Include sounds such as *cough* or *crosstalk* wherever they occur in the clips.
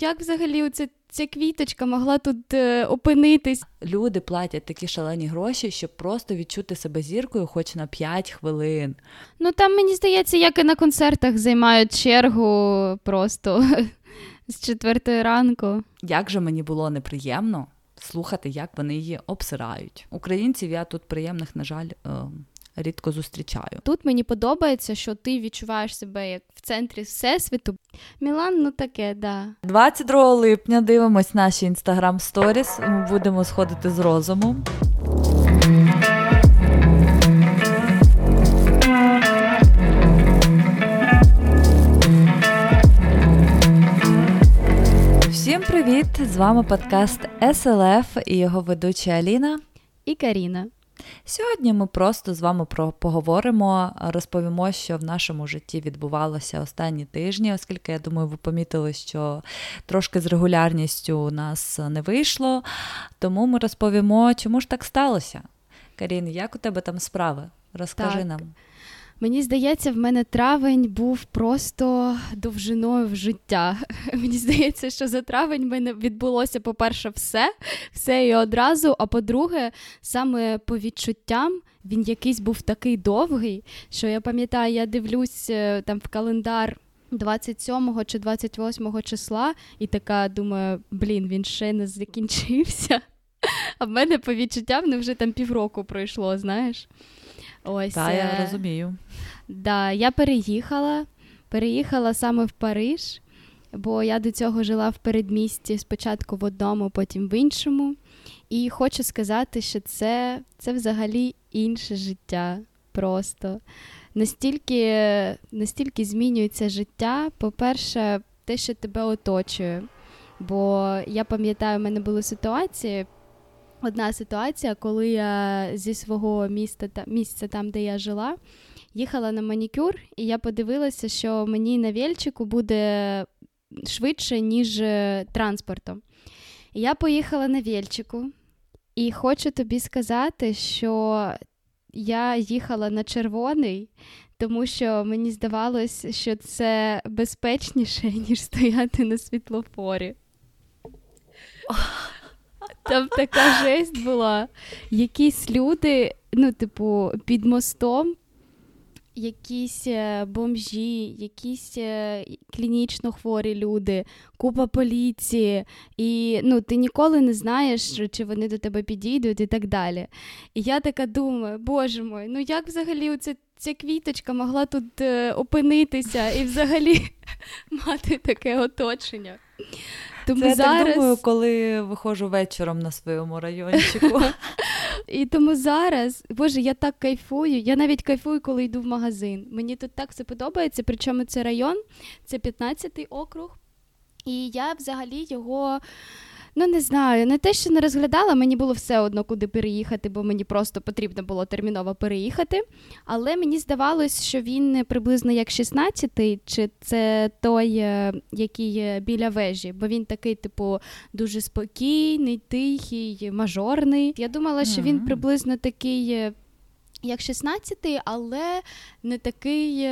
Як взагалі це ця квіточка могла тут е, опинитись? Люди платять такі шалені гроші, щоб просто відчути себе зіркою, хоч на 5 хвилин. Ну там мені здається, як і на концертах займають чергу просто *laughs* з четвертої ранку. Як же мені було неприємно слухати, як вони її обсирають. Українців я тут приємних, на жаль, е, рідко зустрічаю. Тут мені подобається, що ти відчуваєш себе як в центрі всесвіту. Мілан, ну таке, да. 22 липня дивимось наші інстаграм сторіс. Ми будемо сходити з розуму. Всім привіт! З вами подкаст СЛФ і його ведуча Аліна і Каріна. Сьогодні ми просто з вами про поговоримо, розповімо, що в нашому житті відбувалося останні тижні, оскільки я думаю, ви помітили, що трошки з регулярністю у нас не вийшло. Тому ми розповімо, чому ж так сталося. Карін, як у тебе там справи? Розкажи так. нам. Мені здається, в мене травень був просто довжиною в життя. *laughs* Мені здається, що за травень в мене відбулося, по-перше, все, все і одразу. А по-друге, саме по відчуттям він якийсь був такий довгий, що я пам'ятаю, я дивлюсь е, там в календар. 27 чи 28 числа, і така думаю, блін, він ще не закінчився. *laughs* А в мене по відчуттям ну, вже там півроку пройшло, знаєш. Ось. Так, я е, розумію. Да, Я переїхала, переїхала саме в Париж, бо я до цього жила в передмісті спочатку в одному, потім в іншому. І хочу сказати, що це, це взагалі інше життя просто. Настільки, настільки змінюється життя. По-перше, те, що тебе оточує. Бо я пам'ятаю, в мене були ситуації одна ситуація, коли я зі свого міста та місця, там, де я жила, їхала на манікюр, і я подивилася, що мені на вільчику буде швидше, ніж е, транспортом. Я поїхала на вільчику, і хочу тобі сказати, що я їхала на червоний. Тому що мені здавалось, що це безпечніше, *laughs* ніж стояти на світлофорі. Там така жесть була. Якісь люди, ну, типу, під мостом, якісь е, бомжі, якісь е, клінічно хворі люди, купа поліції, і ну, ти ніколи не знаєш, чи вони до тебе підійдуть і так далі. І я така думаю, боже мой, ну як взагалі оце, ця квіточка могла тут е, опинитися і взагалі *laughs* мати таке оточення? Тому Це зараз... я так думаю, коли виходжу вечором на своєму райончику. *laughs* І тому зараз, боже, я так кайфую. Я навіть кайфую, коли йду в магазин. Мені тут так все подобається. Причому це район, це 15-й округ. І я взагалі його Ну, не знаю, не те, що не розглядала, мені було все одно, куди переїхати, бо мені просто потрібно було терміново переїхати. Але мені здавалось, що він приблизно як 16-й, чи це той, е, який біля вежі, бо він такий, типу, дуже спокійний, тихий, мажорний. Я думала, що він приблизно такий, е, як 16-й, але не такий.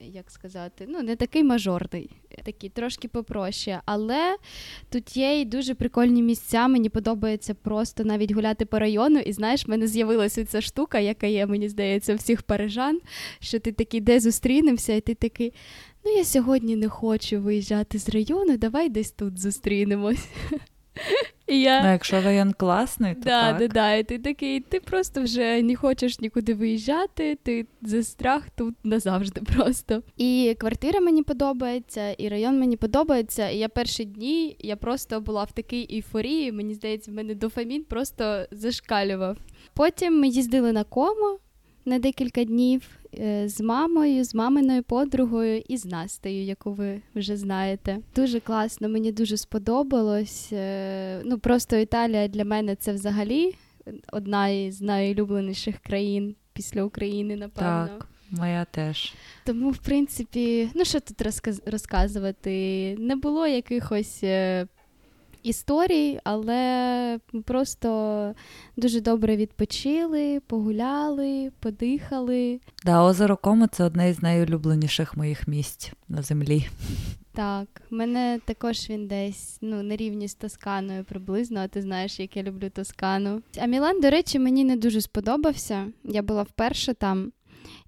Як сказати, ну, не такий мажорний, такий трошки попроще. Але тут є і дуже прикольні місця. Мені подобається просто навіть гуляти по району. І знаєш, в мене з'явилася ця штука, яка є, мені здається, всіх парижан, що ти такий, де зустрінемося, і ти такий. Ну, я сьогодні не хочу виїжджати з району, давай десь тут зустрінемось. *laughs* *laughs* І я... Ну, якщо район класний, то да, так. Да, да, і ти такий, ти просто вже не хочеш нікуди виїжджати, ти за страх тут назавжди *laughs* просто. І квартира мені подобається, і район мені подобається. І я перші дні я просто була в такій ейфорії. Мені здається, в мене дофамін просто зашкалював. Потім ми їздили на кому на декілька днів. Е, з мамою, з маминою подругою і з Настею, яку ви вже знаєте. Дуже класно, мені дуже сподобалось. Е, ну просто Італія для мене це взагалі одна із найулюбленіших країн після України, напевно. Так. Моя теж. Тому, в принципі, ну що тут розказ- розказувати? Не було якихось е- історій, але просто дуже добре відпочили, погуляли, подихали. Да, озеро Комо це одне із найулюбленіших моїх місць на землі. Так, в мене також він десь ну, на рівні з Тосканою приблизно, а ти знаєш, як я люблю Тоскану. А Мілан, до речі, мені не дуже сподобався. Я була вперше там.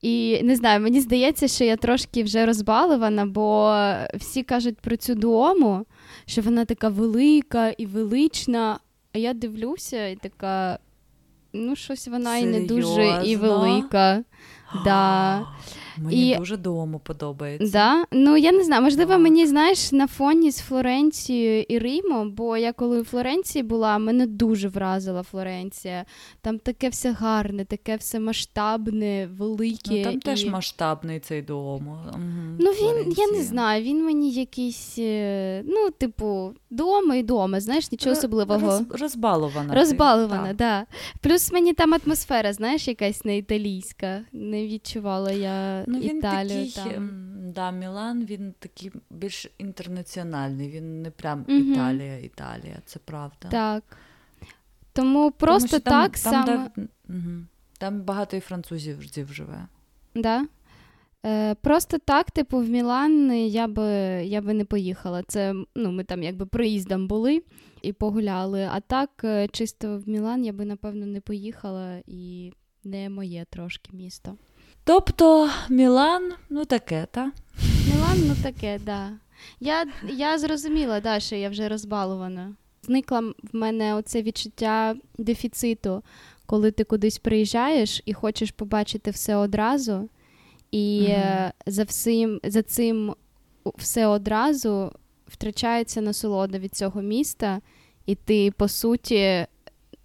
І не знаю, мені здається, що я трошки вже розбалована, бо всі кажуть про цю дому, що вона така велика і велична. А я дивлюся і така, ну, щось вона і не дуже і велика. Да. *gasps* Мені і... дуже дому подобається. Да? Ну я не знаю, можливо, так. мені знаєш на фоні з Флоренцією і Римом, бо я коли у Флоренції була, мене дуже вразила Флоренція. Там таке все гарне, таке все масштабне, велике. Ну, Там і... теж масштабний цей дом. Угу, ну він, я не знаю, він мені якийсь, е, ну, типу, дома і дома, знаєш, нічого особливого. Роз, розбалована. Розбалована, так. Да. Плюс мені там атмосфера, знаєш, якась не італійська. Не відчувала я ну, він Італію. Такий, там. Да, Мілан він такий більш інтернаціональний, він не прям угу. Італія, Італія, це правда. Так. Тому просто Тому, так там, саме. Там, де, угу. там багато і французів живе. Да? Е, Просто так, типу, в Мілан я би я би не поїхала. Це ну, ми там якби проїздом були і погуляли. А так, е, чисто в Мілан я би, напевно, не поїхала і не моє трошки місто. Тобто Мілан, ну таке, та? Мілан, ну таке, да. Я я зрозуміла, да, що я вже розбалована. Зникла в мене оце відчуття дефіциту, коли ти кудись приїжджаєш і хочеш побачити все одразу, і mm за всім, за цим все одразу втрачається насолода від цього міста, і ти, по суті,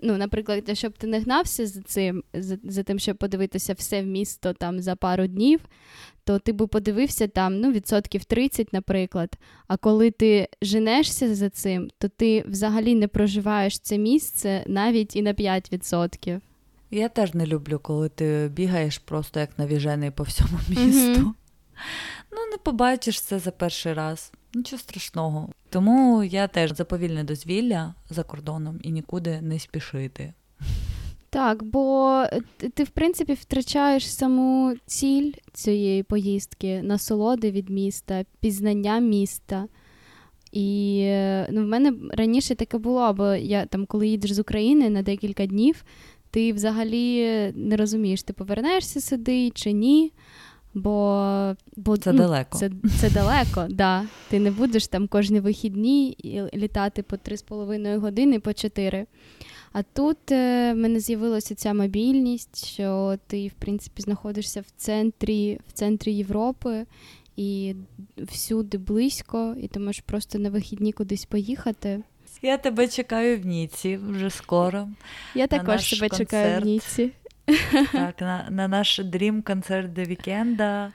ну, наприклад, якщо б ти не гнався за цим, за, за тим, щоб подивитися все в місто там за пару днів, то ти би подивився там ну, відсотків 30, наприклад. А коли ти женешся за цим, то ти взагалі не проживаєш це місце навіть і на 5%. Я теж не люблю, коли ти бігаєш просто як навіжений по всьому місту. Mm-hmm. Ну, не побачиш це за перший раз. Нічого страшного. Тому я теж за повільне дозвілля за кордоном і нікуди не спішити. Так, бо ти, в принципі, втрачаєш саму ціль цієї поїздки, насолоди від міста, пізнання міста. І ну, в мене раніше таке було, бо я там, коли їдеш з України на декілька днів, ти взагалі не розумієш, ти повернешся сюди чи ні. Бо бо це ну, далеко. Це це далеко, да. Ти не будеш там кожні вихідні літати по 3,5 години, по 4. А тут е, в мене з'явилася ця мобільність, що ти, в принципі, знаходишся в центрі, в центрі Європи і всюди близько, і ти можеш просто на вихідні кудись поїхати. Я тебе чекаю в Ніці вже скоро. Я також тебе концерт. чекаю в Ніці. Так, на на наш дрім-концерт до вікенда.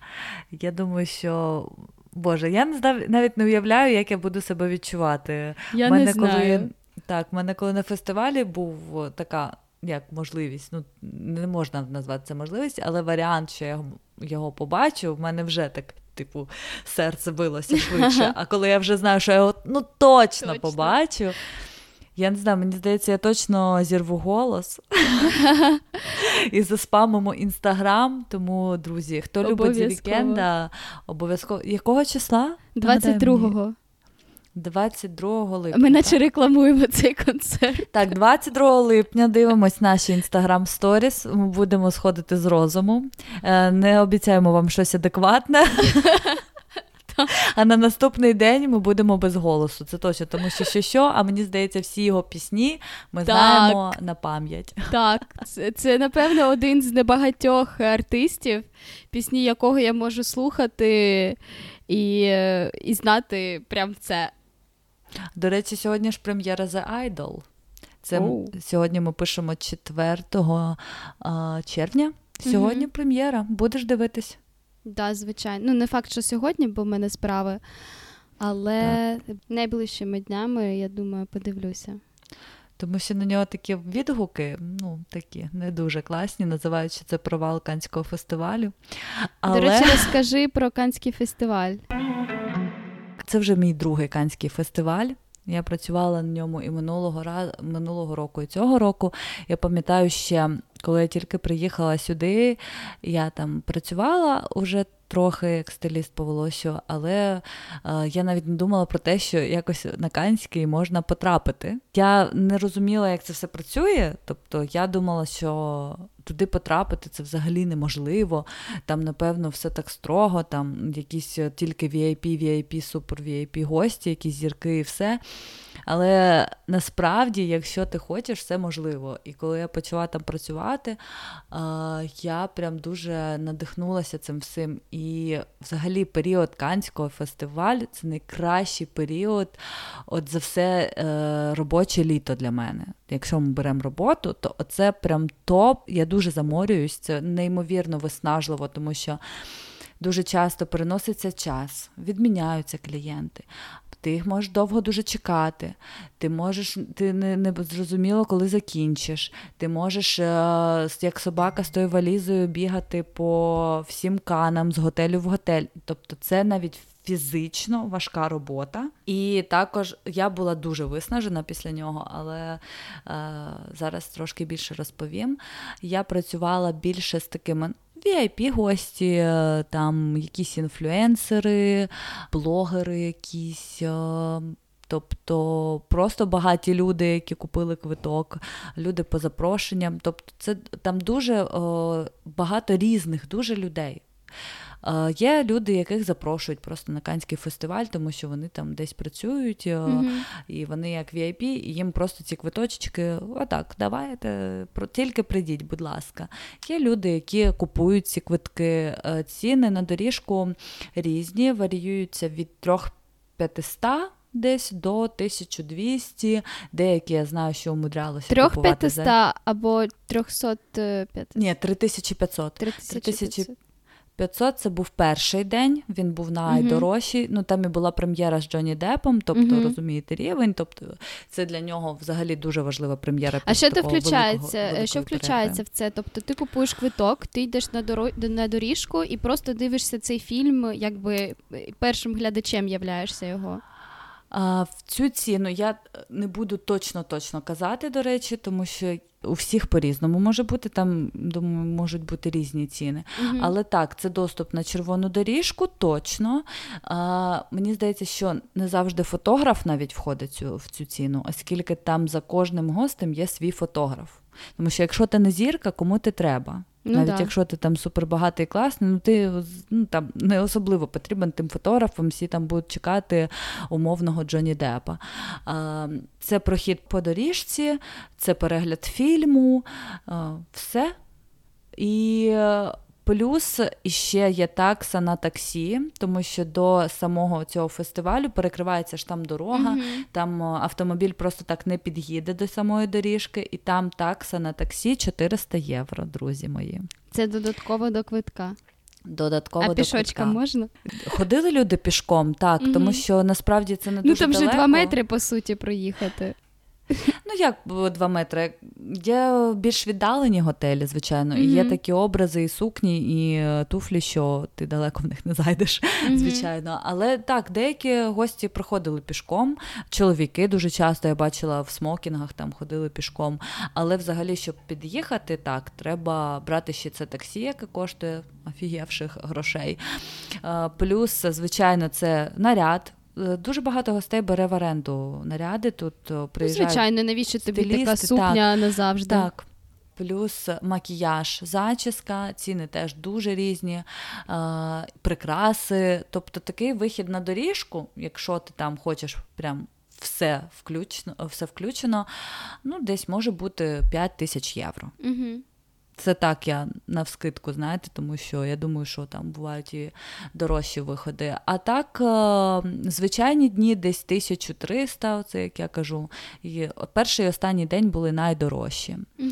Я думаю, що. Боже, я не знав, навіть не уявляю, як я буду себе відчувати. Я мене, не знаю. Коли, так, мене коли на фестивалі був така як можливість, ну не можна назвати це можливість, але варіант, що я його побачу, в мене вже так, типу, серце билося швидше. *laughs* А коли я вже знаю, що я його ну точно, точно. побачу. Я не знаю, мені здається, я точно зірву голос *laughs* і заспамимо інстаграм. Тому, друзі, хто любить вікенда, обов'язково якого числа? 22-го. 22 липня. Ми наче рекламуємо цей концерт. Так, 22 липня дивимось наші інстаграм сторіс. Ми будемо сходити з розуму. Е, не обіцяємо вам щось адекватне. *laughs* А на наступний день ми будемо без голосу. Це точно, тому що що, що а мені здається, всі його пісні ми так. знаємо на пам'ять. Так, це, це, напевно, один з небагатьох артистів, пісні якого я можу слухати і і знати прям це. До речі, сьогодні ж прем'єра The Idol. Це oh. Сьогодні ми пишемо 4 а, червня. Сьогодні mm-hmm. прем'єра. Будеш дивитись? Да, звичайно. Ну, не факт, що сьогодні, бо в мене справи, але так. найближчими днями, я думаю, подивлюся. Тому що на нього такі відгуки, ну, такі не дуже класні, називають, що це провал Канського фестивалю. Але... До речі, розкажи про Канський фестиваль. Це вже мій другий Канський фестиваль. Я працювала на ньому і минулого раз, минулого року, і цього року. Я пам'ятаю ще, коли я тільки приїхала сюди, я там працювала уже трохи як стиліст по волосю, але е, я навіть не думала про те, що якось на Канський можна потрапити. Я не розуміла, як це все працює. Тобто я думала, що туди потрапити це взагалі неможливо. Там, напевно, все так строго, там якісь тільки VIP, VIP, супер VIP гості, якісь зірки і все. Але насправді, якщо ти хочеш, все можливо. І коли я почала там працювати, я прям дуже надихнулася цим всім. І взагалі період Канського фестивалю це найкращий період от за все е, робоче літо для мене. Якщо ми беремо роботу, то це прям топ. Я дуже заморююсь, це неймовірно виснажливо, тому що. Дуже часто переноситься час, відміняються клієнти ти їх можеш довго дуже чекати, ти можеш, ти не не зрозуміло, коли закінчиш. Ти можеш, е, як собака з тою валізою, бігати по всім канам з готелю в готель. Тобто, це навіть. Фізично важка робота, і також я була дуже виснажена після нього, але е, зараз трошки більше розповім. Я працювала більше з такими VIP-гості, е, там якісь інфлюенсери, блогери якісь. Е, тобто просто багаті люди, які купили квиток, люди по запрошенням. Тобто, це там дуже о, е, багато різних дуже людей. Є люди, яких запрошують просто на Канський фестиваль, тому що вони там десь працюють, mm-hmm. і вони як VIP, і їм просто ці квиточки, отак, давайте, тільки прийдіть, будь ласка. Є люди, які купують ці квитки. Е, ціни на доріжку різні, варіюються від 3500 Десь до 1200, деякі я знаю, що умудрялися. 3500 за... або 350? Ні, 3500. 3500. 500 це був перший день, він був найдорожчий. Mm-hmm. Ну там і була прем'єра з Джонні Депом, тобто mm-hmm. розумієте рівень. Тобто це для нього взагалі дуже важлива прем'єра. А що ти включається? Великого, що включається в це? Тобто ти купуєш квиток, ти йдеш на доро... на доріжку і просто дивишся цей фільм, якби першим глядачем являєшся його. А, В цю ціну я не буду точно точно казати, до речі, тому що у всіх по-різному може бути, там, думаю, можуть бути різні ціни. Угу. Але так, це доступ на червону доріжку, точно. А, Мені здається, що не завжди фотограф навіть входить цю, в цю ціну, оскільки там за кожним гостем є свій фотограф. Тому що якщо ти не зірка, кому ти треба? Ну, Навіть да. якщо ти там супербагатий і класний, ну ти ну, там не особливо потрібен тим фотографам, всі там будуть чекати умовного Джонні Деппа. А, Це прохід по доріжці, це перегляд фільму, а, все. І Плюс ще є такса на таксі, тому що до самого цього фестивалю перекривається ж там дорога, mm-hmm. там автомобіль просто так не під'їде до самої доріжки, і там такса на таксі 400 євро, друзі мої. Це додатково до квитка. Додатково а до пішочка квитка. можна? Ходили люди пішком, так, mm-hmm. тому що насправді це не ну, дуже Ну там вже два метри, по суті, проїхати. Ну, як два метри. Є більш віддалені готелі, звичайно, mm-hmm. і є такі образи, і сукні, і е, туфлі, що ти далеко в них не зайдеш, mm-hmm. звичайно. Але так, деякі гості проходили пішком. Чоловіки дуже часто я бачила в смокінгах, там ходили пішком. Але взагалі, щоб під'їхати, так, треба брати ще це таксі, яке коштує офігівших грошей. Е, плюс, звичайно, це наряд. Е, дуже багато гостей бере в оренду наряди. Тут е, ну, приїжджають Звичайно, навіщо тобі така сукня так, назавжди? Так. Плюс макіяж, зачіска, ціни теж дуже різні, е, прикраси. Тобто такий вихід на доріжку, якщо ти там хочеш прям все включено, все включено, ну десь може бути 5 тисяч євро. Угу. Це так я навскидку, знаєте, тому що я думаю, що там бувають і дорожчі виходи. А так, е, звичайні дні десь 1300, це як я кажу. І перший і останній день були найдорожчі. Угу.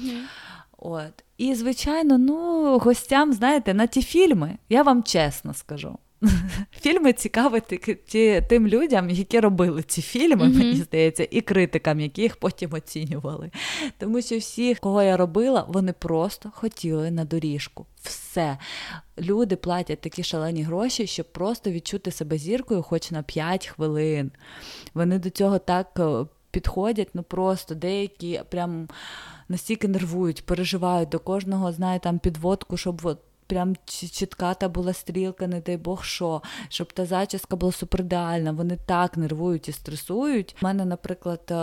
От. І, звичайно, ну, гостям, знаєте, на ті фільми, я вам чесно скажу. *laughs* фільми цікаві ті, тим людям, які робили ці фільми, mm-hmm. мені здається, і критикам, які їх потім оцінювали. Тому що всі, кого я робила, вони просто хотіли на доріжку. Все. Люди платять такі шалені гроші, щоб просто відчути себе зіркою хоч на 5 хвилин. Вони до цього так е, підходять, ну просто деякі прям настільки нервують, переживають до кожного, знає там підводку, щоб от прям чітка та була стрілка, не дай Бог що, щоб та зачіска була супердеальна. Вони так нервують і стресують. У мене, наприклад, е,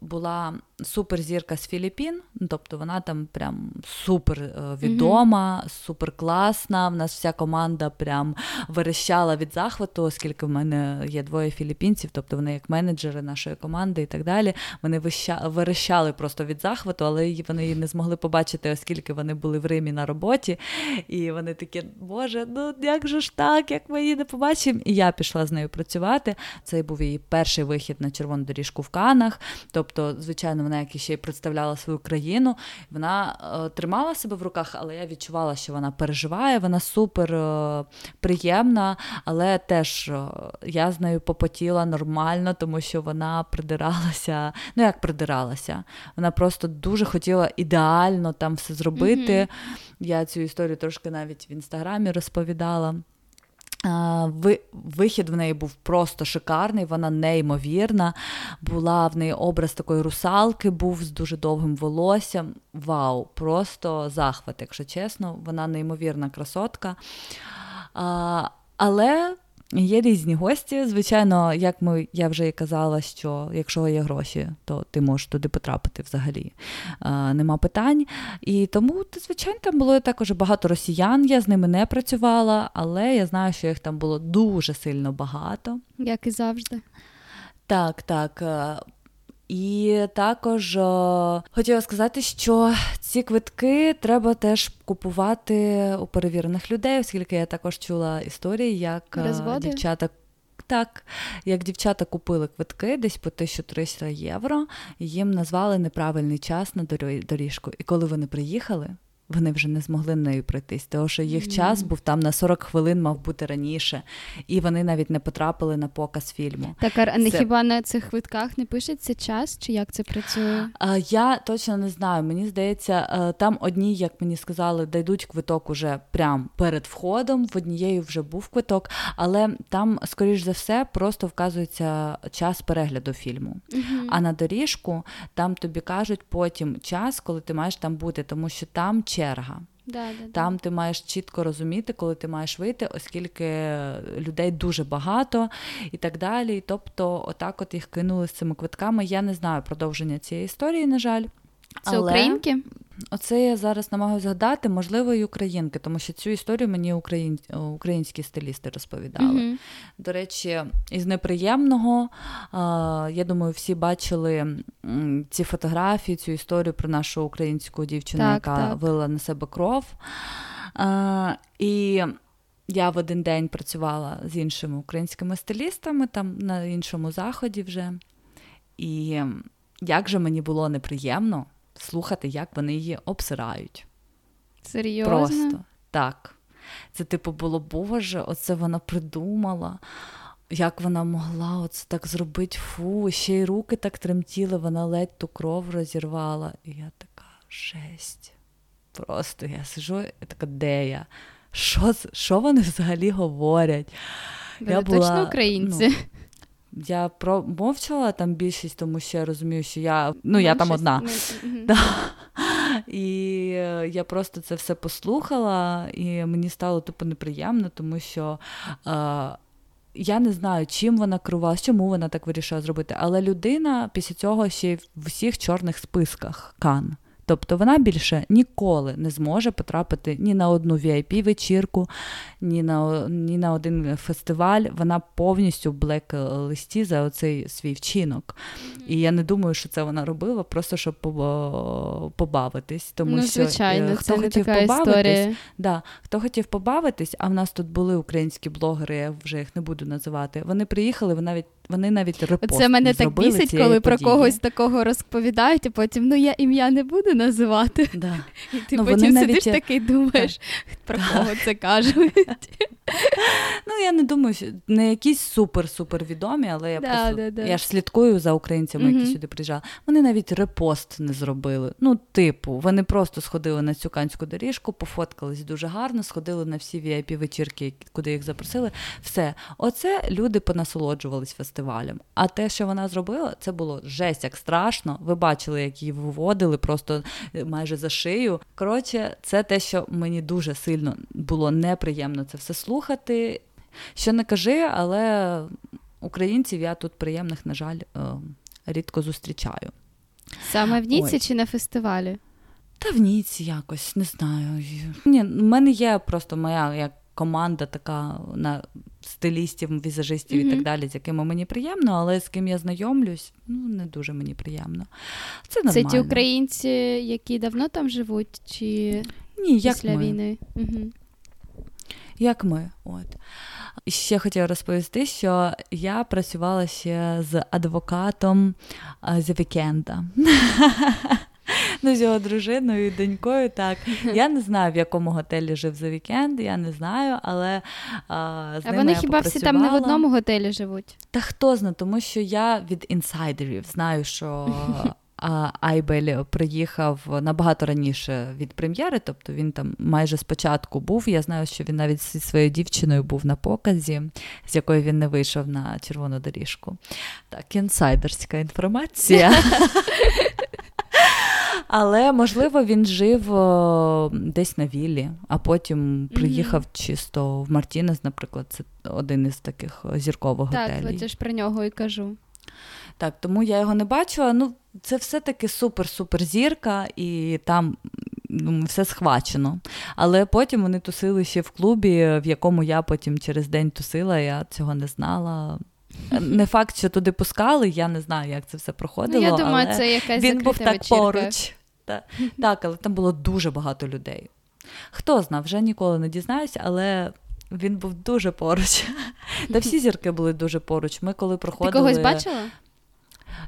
була суперзірка з Філіппін, ну, тобто вона там прям супер е, відома, mm-hmm. супер класна. В нас вся команда прям верещала від захвату, оскільки в мене є двоє філіппінців, тобто вони як менеджери нашої команди і так далі. Вони верещали просто від захвату, але вони її не змогли побачити, оскільки вони були в Римі на роботі. І вони такі, Боже, ну як же ж так, як ми її не побачимо? І я пішла з нею працювати. Це був її перший вихід на червону доріжку в Канах. Тобто, звичайно, вона як ще й представляла свою країну. Вона е, тримала себе в руках, але я відчувала, що вона переживає, вона супер е, приємна, але теж е, я з нею попотіла нормально, тому що вона придиралася. Ну, як придиралася? Вона просто дуже хотіла ідеально там все зробити. Mm-hmm. Я цю історію трошки навіть в інстаграмі розповідала. Вихід в неї був просто шикарний, вона неймовірна. Була в неї образ такої русалки, був з дуже довгим волоссям. Вау, просто захват, якщо чесно, вона неймовірна красотка. Але Є різні гості. Звичайно, як ми, я вже і казала, що якщо є гроші, то ти можеш туди потрапити взагалі. А, Нема питань. І тому, звичайно, там було також багато росіян. Я з ними не працювала, але я знаю, що їх там було дуже сильно багато. Як і завжди. Так, так. І також о, хотіла сказати, що ці квитки треба теж купувати у перевірених людей, оскільки я також чула історії, як Розводи? дівчата. Так, як дівчата купили квитки десь по 1300 євро, їм назвали неправильний час на доріжку. І коли вони приїхали, вони вже не змогли нею пройтись, тому що їх час був там на 40 хвилин, мав бути раніше, і вони навіть не потрапили на показ фільму. Так, а не це... хіба на цих квитках не пишеться час, чи як це працює? А, Я точно не знаю. Мені здається, е, там одні, як мені сказали, дайдуть квиток уже прямо перед входом. В однієї вже був квиток, але там, скоріш за все, просто вказується час перегляду фільму. Mm-hmm. А на доріжку там тобі кажуть потім час, коли ти маєш там бути, тому що там черга. Да, да, Там да. ти маєш чітко розуміти, коли ти маєш вийти, оскільки людей дуже багато і так далі. Тобто, отак от їх кинули з цими квитками. Я не знаю продовження цієї історії, на жаль. Це Але... українки? Оце я зараз намагаюся згадати, можливо, і українки, тому що цю історію мені україн... українські стилісти розповідали. Mm-hmm. До речі, із неприємного, я думаю, всі бачили ці фотографії, цю історію про нашу українську дівчину, так, яка так. вила на себе кров. І я в один день працювала з іншими українськими стилістами, там на іншому заході вже. І як же мені було неприємно слухати, як вони її обсирають. Серйозно? Просто так. Це, типу, було Боже, оце вона придумала. Як вона могла оце так зробити, фу, ще й руки так тремтіли, вона ледь ту кров розірвала. І я така жесть. Просто я сижу, і така, де я? Що що вони взагалі говорять? Ви я була, точно українці? Ну, я промовчала там більшість, тому що я розумію, що я ну, я там одна. *laughs* Да. І е, я просто це все послухала, і мені стало тупо неприємно, тому що. Е, я не знаю, чим вона керувалася, чому вона так вирішила зробити. Але людина після цього ще й в всіх чорних списках Кан. Тобто вона більше ніколи не зможе потрапити ні на одну vip вечірку ні на ні на один фестиваль. Вона повністю в блек-листі за оцей свій вчинок. І я не думаю, що це вона робила, просто щоб побавитись. Тому ну, що е, звичайно, хто це хотів така побавитись, історія. Да, хто хотів побавитись, а в нас тут були українські блогери, я вже їх не буду називати. Вони приїхали, вони навіть вони навіть репост Це мене так бісить, коли про когось такого розповідають, і потім ну я ім'я не буду називати. Да. *laughs* І ти ну, потім навіть... сидиш такий думаєш, про кого це кажуть. Ну, я не думаю, що не якісь супер-супер відомі, але я да, просто да, да. я ж слідкую за українцями, які сюди приїжджали. Вони навіть репост не зробили. Ну, типу, вони просто сходили на цю канську доріжку, пофоткались дуже гарно, сходили на всі vip вечірки куди їх запросили. Все, оце люди понасолоджувались фестивалем. А те, що вона зробила, це було жесть як страшно. Ви бачили, як її виводили просто е, майже за шию. Коротше, це те, що мені дуже сильно було неприємно це все слухати. Що не кажи, але українців я тут приємних, на жаль, е, рідко зустрічаю. Саме в Ніці Ой. чи на фестивалі? Та в Ніці якось, не знаю. Ні, в мене є просто моя як команда така на стилістів, візажистів mm-hmm. і так далі, з якими мені приємно, але з ким я знайомлюсь, ну не дуже мені приємно. Це нормально. Це ті українці, які давно там живуть, чи Ні, як після ми. війни? Угу. Як ми, от. Ще хотіла розповісти, що я працювала ще з адвокатом з вікенда. *laughs* *laughs* Ну, з його дружиною і донькою. Так я не знаю, в якому готелі жив за вікенд, я не знаю, але а, з а вони хіба всі там не в одному готелі живуть? Та хто знає, тому що я від інсайдерів знаю, що. *laughs* Айбель приїхав набагато раніше від прем'єри, тобто він там майже спочатку був. Я знаю, що він навіть зі своєю дівчиною був на показі, з якої він не вийшов на червону доріжку. Так, інсайдерська інформація. *laughs* Але можливо він жив о, десь на віллі, а потім приїхав mm-hmm. чисто в Мартінес, наприклад, це один із таких зіркових так, готелів. Так, я ж про нього і кажу. Так, тому я його не бачила. Ну, це все-таки супер-супер зірка, і там ну, все схвачено. Але потім вони тусили ще в клубі, в якому я потім через день тусила, я цього не знала. Не факт, що туди пускали, я не знаю, як це все проходило. Ну, я думаю, але це якась він був так вечірка. поруч. Так, так, але там було дуже багато людей. Хто знав, вже ніколи не дізнаюся, але він був дуже поруч. *laughs* Та всі зірки були дуже поруч. Ми коли проходили. Ти когось бачила?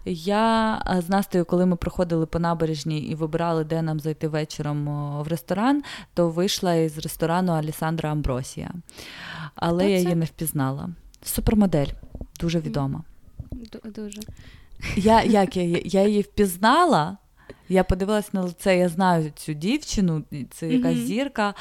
Я з Настею, коли ми проходили по набережній і вибирали, де нам зайти вечором в ресторан, то вийшла із ресторану Алісандра Амбросія. Але Хто я це? її не впізнала. Супермодель, дуже відома. Дуже. Я як я, *laughs* я її впізнала, я подивилась на лице, я знаю цю дівчину, це якась mm-hmm. зірка.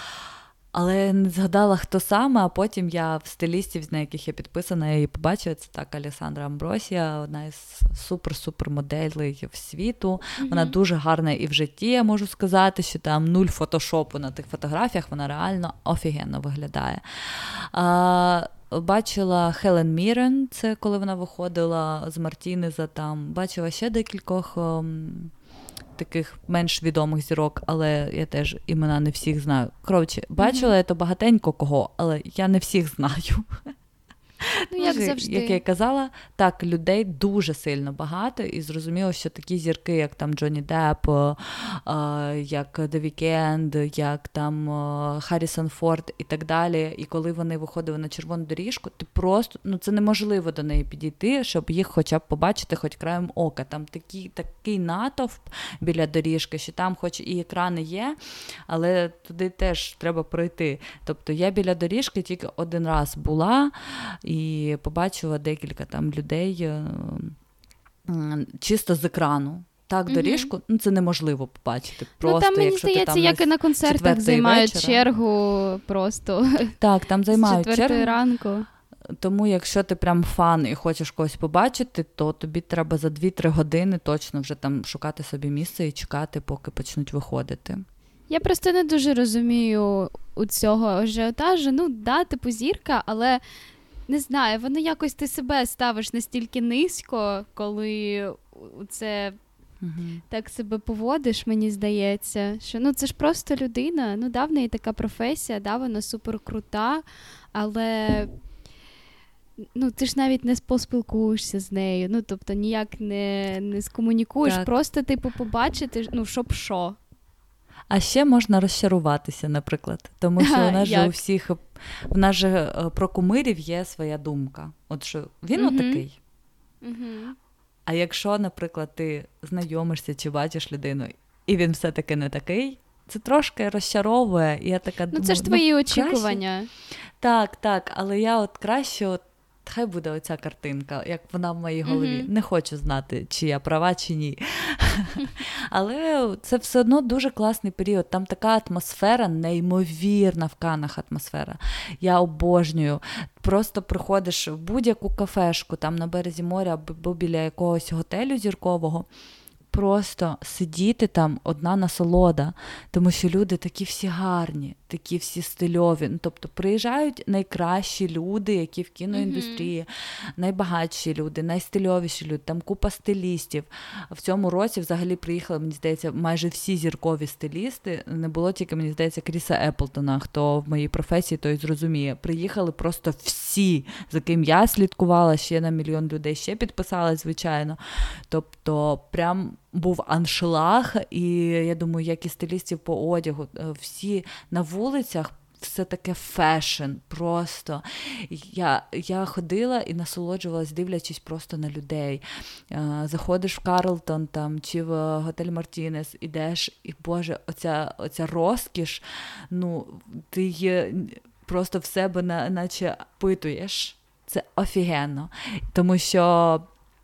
Але не згадала, хто саме, а потім я в стилістів, на яких я підписана, я її побачила. Це так Алісандра Амбросія, одна із супер-супер моделей в світу. Mm-hmm. Вона дуже гарна і в житті, я можу сказати, що там нуль фотошопу на тих фотографіях, вона реально офігенно виглядає. А, Бачила Хелен Мірен, це коли вона виходила з Мартінеза там. Бачила ще декількох. Ом таких менш відомих зірок, але я теж імена не всіх знаю. Коротше, бачила mm-hmm. Я то багатенько кого, але я не всіх знаю. *laughs* Ну, як завжди. Як я казала, так, людей дуже сильно багато, і зрозуміло, що такі зірки, як там Джонні Депп, як The Weeknd, як там Харрісон Форд і так далі. І коли вони виходили на червону доріжку, ти просто ну це неможливо до неї підійти, щоб їх хоча б побачити, хоч краєм ока. Там такий такий натовп біля доріжки, що там, хоч і екрани є, але туди теж треба пройти. Тобто я біля доріжки тільки один раз була і побачила декілька там людей е, чисто з екрану. Так, доріжку, ну це неможливо побачити. Просто, ну там, мені якщо здається, ти там як і на концертах займають вечора. чергу просто *laughs* Так, там займають чергу. ранку. Тому, якщо ти прям фан і хочеш когось побачити, то тобі треба за 2-3 години точно вже там шукати собі місце і чекати, поки почнуть виходити. Я просто не дуже розумію у цього ажіотажу. Ну, да, типу зірка, але не знаю, воно якось ти себе ставиш настільки низько, коли це угу. так себе поводиш, мені здається. Що ну це ж просто людина. Ну, да, в неї така професія, да, вона супер крута, але. Ну, ти ж навіть не поспілкуєшся з нею, ну тобто ніяк не не скомунікуєш, так. просто типу побачити, ну щоб що. А ще можна розчаруватися, наприклад, тому що у *laughs* нас же у всіх в нас же е, про кумирів є своя думка. От що він mm-hmm. отакий. Угу. А якщо, наприклад, ти знайомишся чи бачиш людину, і він все-таки не такий, це трошки розчаровує. І я така Ну, думаю, це ж твої ну, очікування. Краще... Так, так, але я от краще, от, хай буде оця картинка, як вона в моїй голові. Mm-hmm. Не хочу знати, чи я права, чи ні. *laughs* Але це все одно дуже класний період. Там така атмосфера, неймовірна в канах атмосфера. Я обожнюю. Просто приходиш в будь-яку кафешку, там на березі моря або біля якогось готелю зіркового просто сидіти там одна насолода, тому що люди такі всі гарні, такі всі стильові. Ну, Тобто приїжджають найкращі люди, які в кіноіндустрії, mm-hmm. найбагатші люди, найстильовіші люди, там купа стилістів. В цьому році взагалі приїхали, мені здається, майже всі зіркові стилісти. Не було тільки, мені здається, Кріса Еплтона, хто в моїй професії той зрозуміє. Приїхали просто всі, за ким я слідкувала, ще на мільйон людей ще підписалась, звичайно. Тобто, прям був аншлаг, і я думаю, як і стилістів по одягу, е, всі на вулицях. Все таке fashion, просто. Я я ходила і насолоджувалась, дивлячись просто на людей. Е, заходиш в Карлтон там, чи в готель Мартінез, ідеш, і Боже, оця оця розкіш, ну, ти її просто в себе наче питуєш. Це офігенно. Тому що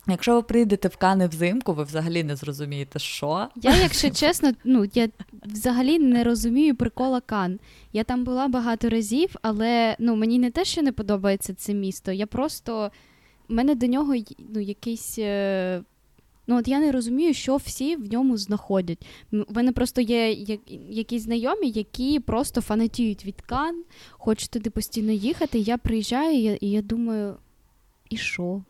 Якщо ви прийдете в Кани взимку, ви взагалі не зрозумієте, що. Я, якщо чесно, ну я взагалі не розумію прикола Кан. Я там була багато разів, але ну мені не те, що не подобається це місто. Я просто У мене до нього ну, якийсь. Е, ну, от я не розумію, що всі в ньому знаходять. У мене просто є якісь знайомі, які просто фанатіють від Кан, хочуть туди постійно їхати. Я приїжджаю, і я, і я думаю, і що?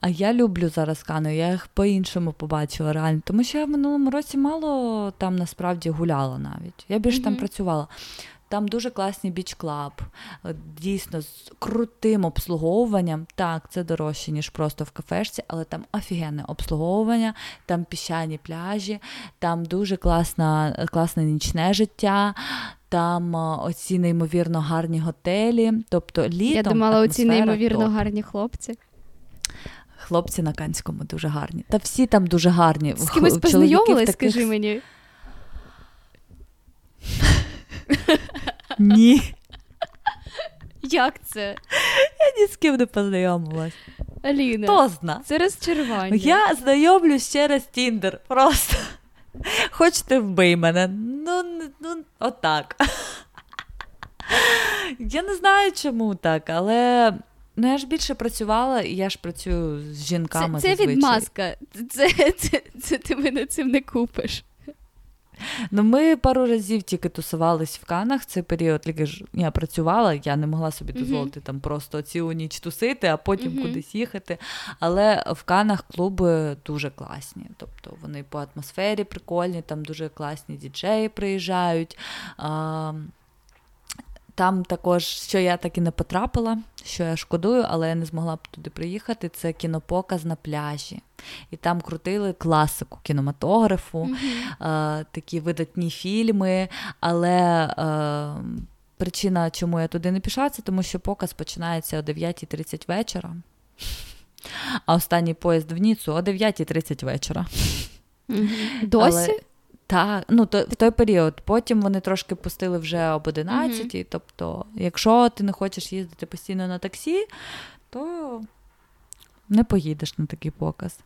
А я люблю зараз Кани, я їх по-іншому побачила реально. Тому що я в минулому році мало там насправді гуляла навіть. Я більше mm-hmm. там працювала. Там дуже класний біч-клаб, дійсно з крутим обслуговуванням. Так, це дорожче, ніж просто в кафешці, але там офігенне обслуговування, там піщані пляжі, там дуже класна, класне нічне життя. Там оці неймовірно гарні готелі. Тобто літом Я думала, оці неймовірно топ. гарні хлопці. Хлопці на Канському дуже гарні. Та всі там дуже гарні. З кимось познайомились, таких... скажи мені. *laughs* Ні. Як це? Я ні з ким не познайомилась. Аліна, Хто зна? Це розчарування. Я знайомлюсь через Тіндер. Просто. Хочете вбий мене? Ну, ну, отак. Я не знаю, чому так, але Ну, я ж більше працювала, і я ж працюю з жінками. Це це відмазка. Це, це, це, це ти мене цим не купиш. Ну, Ми пару разів тільки тусувались в Канах. Цей період тільки ж я працювала, я не могла собі дозволити uh-huh. там просто цілу ніч тусити, а потім uh-huh. кудись їхати. Але в Канах клуби дуже класні. Тобто вони по атмосфері прикольні, там дуже класні діджеї приїжджають. А, там також, що я так і не потрапила, що я шкодую, але я не змогла б туди приїхати. Це кінопоказ на пляжі. І там крутили класику кінематографу, mm-hmm. е, такі видатні фільми. Але е, причина, чому я туди не пішла, це тому що показ починається о 9.30 вечора, а останній поїзд в Ніцу о 9.30 вечора. Mm-hmm. Досі? Але... Так, ну то в той період. Потім вони трошки пустили вже об 11 mm Тобто, якщо ти не хочеш їздити постійно на таксі, то не поїдеш на такий показ.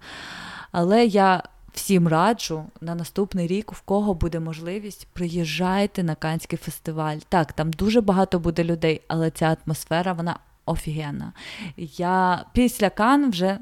Але я всім раджу на наступний рік, в кого буде можливість, приїжджайте на Канський фестиваль. Так, там дуже багато буде людей, але ця атмосфера, вона офігенна. Я після Кан вже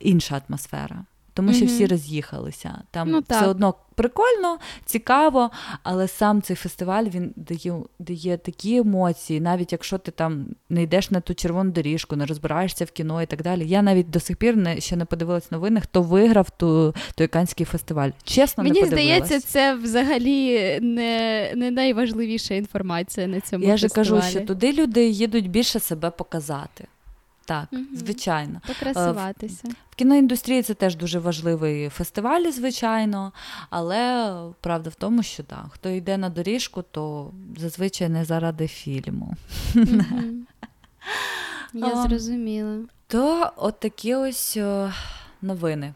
інша атмосфера тому що mm-hmm. всі роз'їхалися. Там ну, все одно прикольно, цікаво, але сам цей фестиваль він дає дає такі емоції, навіть якщо ти там не йдеш на ту червону доріжку, не розбираєшся в кіно і так далі. Я навіть до сих пір не ще не подивилась новини, хто виграв ту той канський фестиваль. Чесно, мені не здається, це взагалі не не найважливіша інформація на цьому. Я фестивалі. ж кажу, що туди люди їдуть більше себе показати. Так, угу. звичайно. Покрасуватися. В, кіноіндустрії це теж дуже важливий фестиваль, звичайно, але правда в тому, що так, хто йде на доріжку, то зазвичай не заради фільму. Угу. *laughs* Я зрозуміла. То от такі ось новини.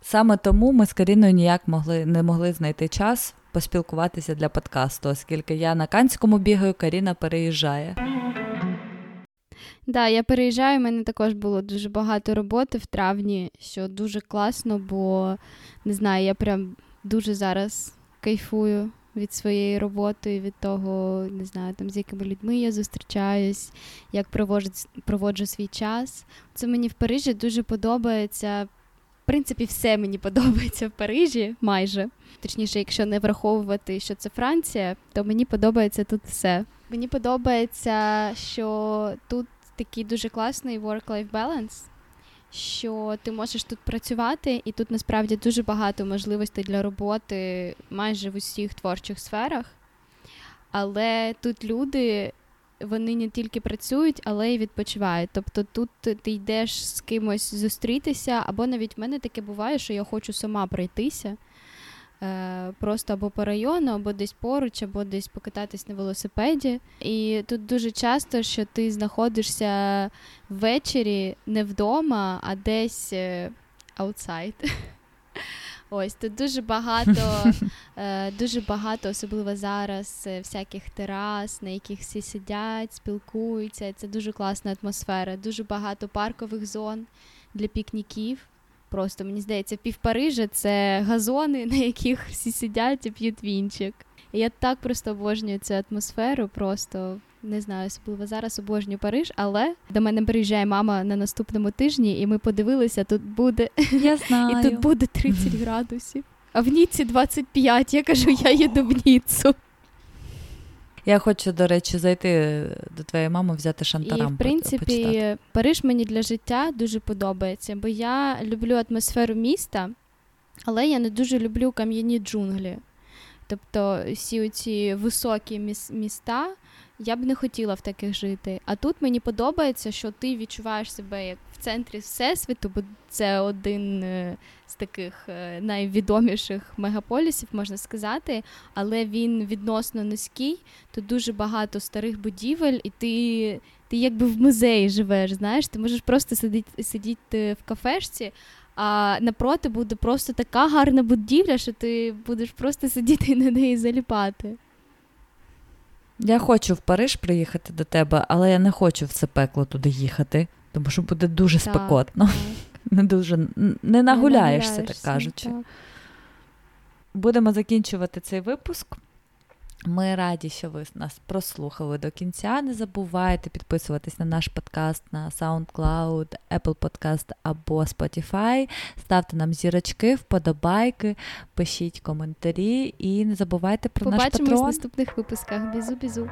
Саме тому ми з Каріною ніяк могли, не могли знайти час поспілкуватися для подкасту, оскільки я на Канському бігаю, Каріна переїжджає. Да, я переїжджаю, у мене також було дуже багато роботи в травні, що дуже класно, бо не знаю, я прям дуже зараз кайфую від своєї роботи, від того, не знаю, там з якими людьми я зустрічаюсь, як проводжу, проводжу свій час. Це мені в Парижі дуже подобається. В принципі, все мені подобається в Парижі майже. Точніше, якщо не враховувати, що це Франція, то мені подобається тут все. Мені подобається, що тут такий дуже класний work-life balance, що ти можеш тут працювати, і тут насправді дуже багато можливостей для роботи майже в усіх творчих сферах. Але тут люди. Вони не тільки працюють, але й відпочивають. Тобто тут ти йдеш з кимось зустрітися, або навіть в мене таке буває, що я хочу сама пройтися. Е, просто або по району, або десь поруч, або десь покататись на велосипеді. І тут дуже часто, що ти знаходишся ввечері не вдома, а десь аутсайд. *laughs* Ось тут дуже багато, *laughs* е, дуже багато, особливо зараз, е, всяких терас, на яких всі сидять, спілкуються. Це дуже класна атмосфера. Дуже багато паркових зон для пікніків. Просто мені здається, пів Парижа це газони, *laughs* на яких всі сидять і п'ють вінчик. І я так просто обожнюю цю атмосферу, просто не знаю, особливо зараз обожнюю Париж, але до мене приїжджає мама на наступному тижні, і ми подивилися, тут буде Я знаю. *laughs* і тут буде 30 *laughs* градусів. А в Ніці 25. Я кажу, я їду в Ніцу. Я хочу, до речі, зайти до твоєї мами, взяти шантарам. І, в принципі, почитати. Париж мені для життя дуже подобається, бо я люблю атмосферу міста, але я не дуже люблю кам'яні джунглі. Тобто всі ці високі міста, я б не хотіла в таких жити. А тут мені подобається, що ти відчуваєш себе як в центрі всесвіту, бо це один е, з таких е, найвідоміших мегаполісів, можна сказати, але він відносно низький. Тут дуже багато старих будівель, і ти ти якби в музеї живеш. Знаєш, ти можеш просто сидіти сидіти в кафешці. А напроти буде просто така гарна будівля, що ти будеш просто сидіти і на неї заліпати. Я хочу в Париж приїхати до тебе, але я не хочу в це пекло туди їхати, тому що буде дуже так, спекотно. Так. *laughs* Не дуже не нагуляєшся, так кажучи. Так. Будемо закінчувати цей випуск. Ми раді, що ви нас прослухали до кінця. Не забувайте підписуватись на наш подкаст на SoundCloud, Apple Podcast або Spotify. Ставте нам зірочки, вподобайки, пишіть коментарі і не забувайте про Побачимось наш патрон. Побачимось в наступних випусках. Бізу-бізу.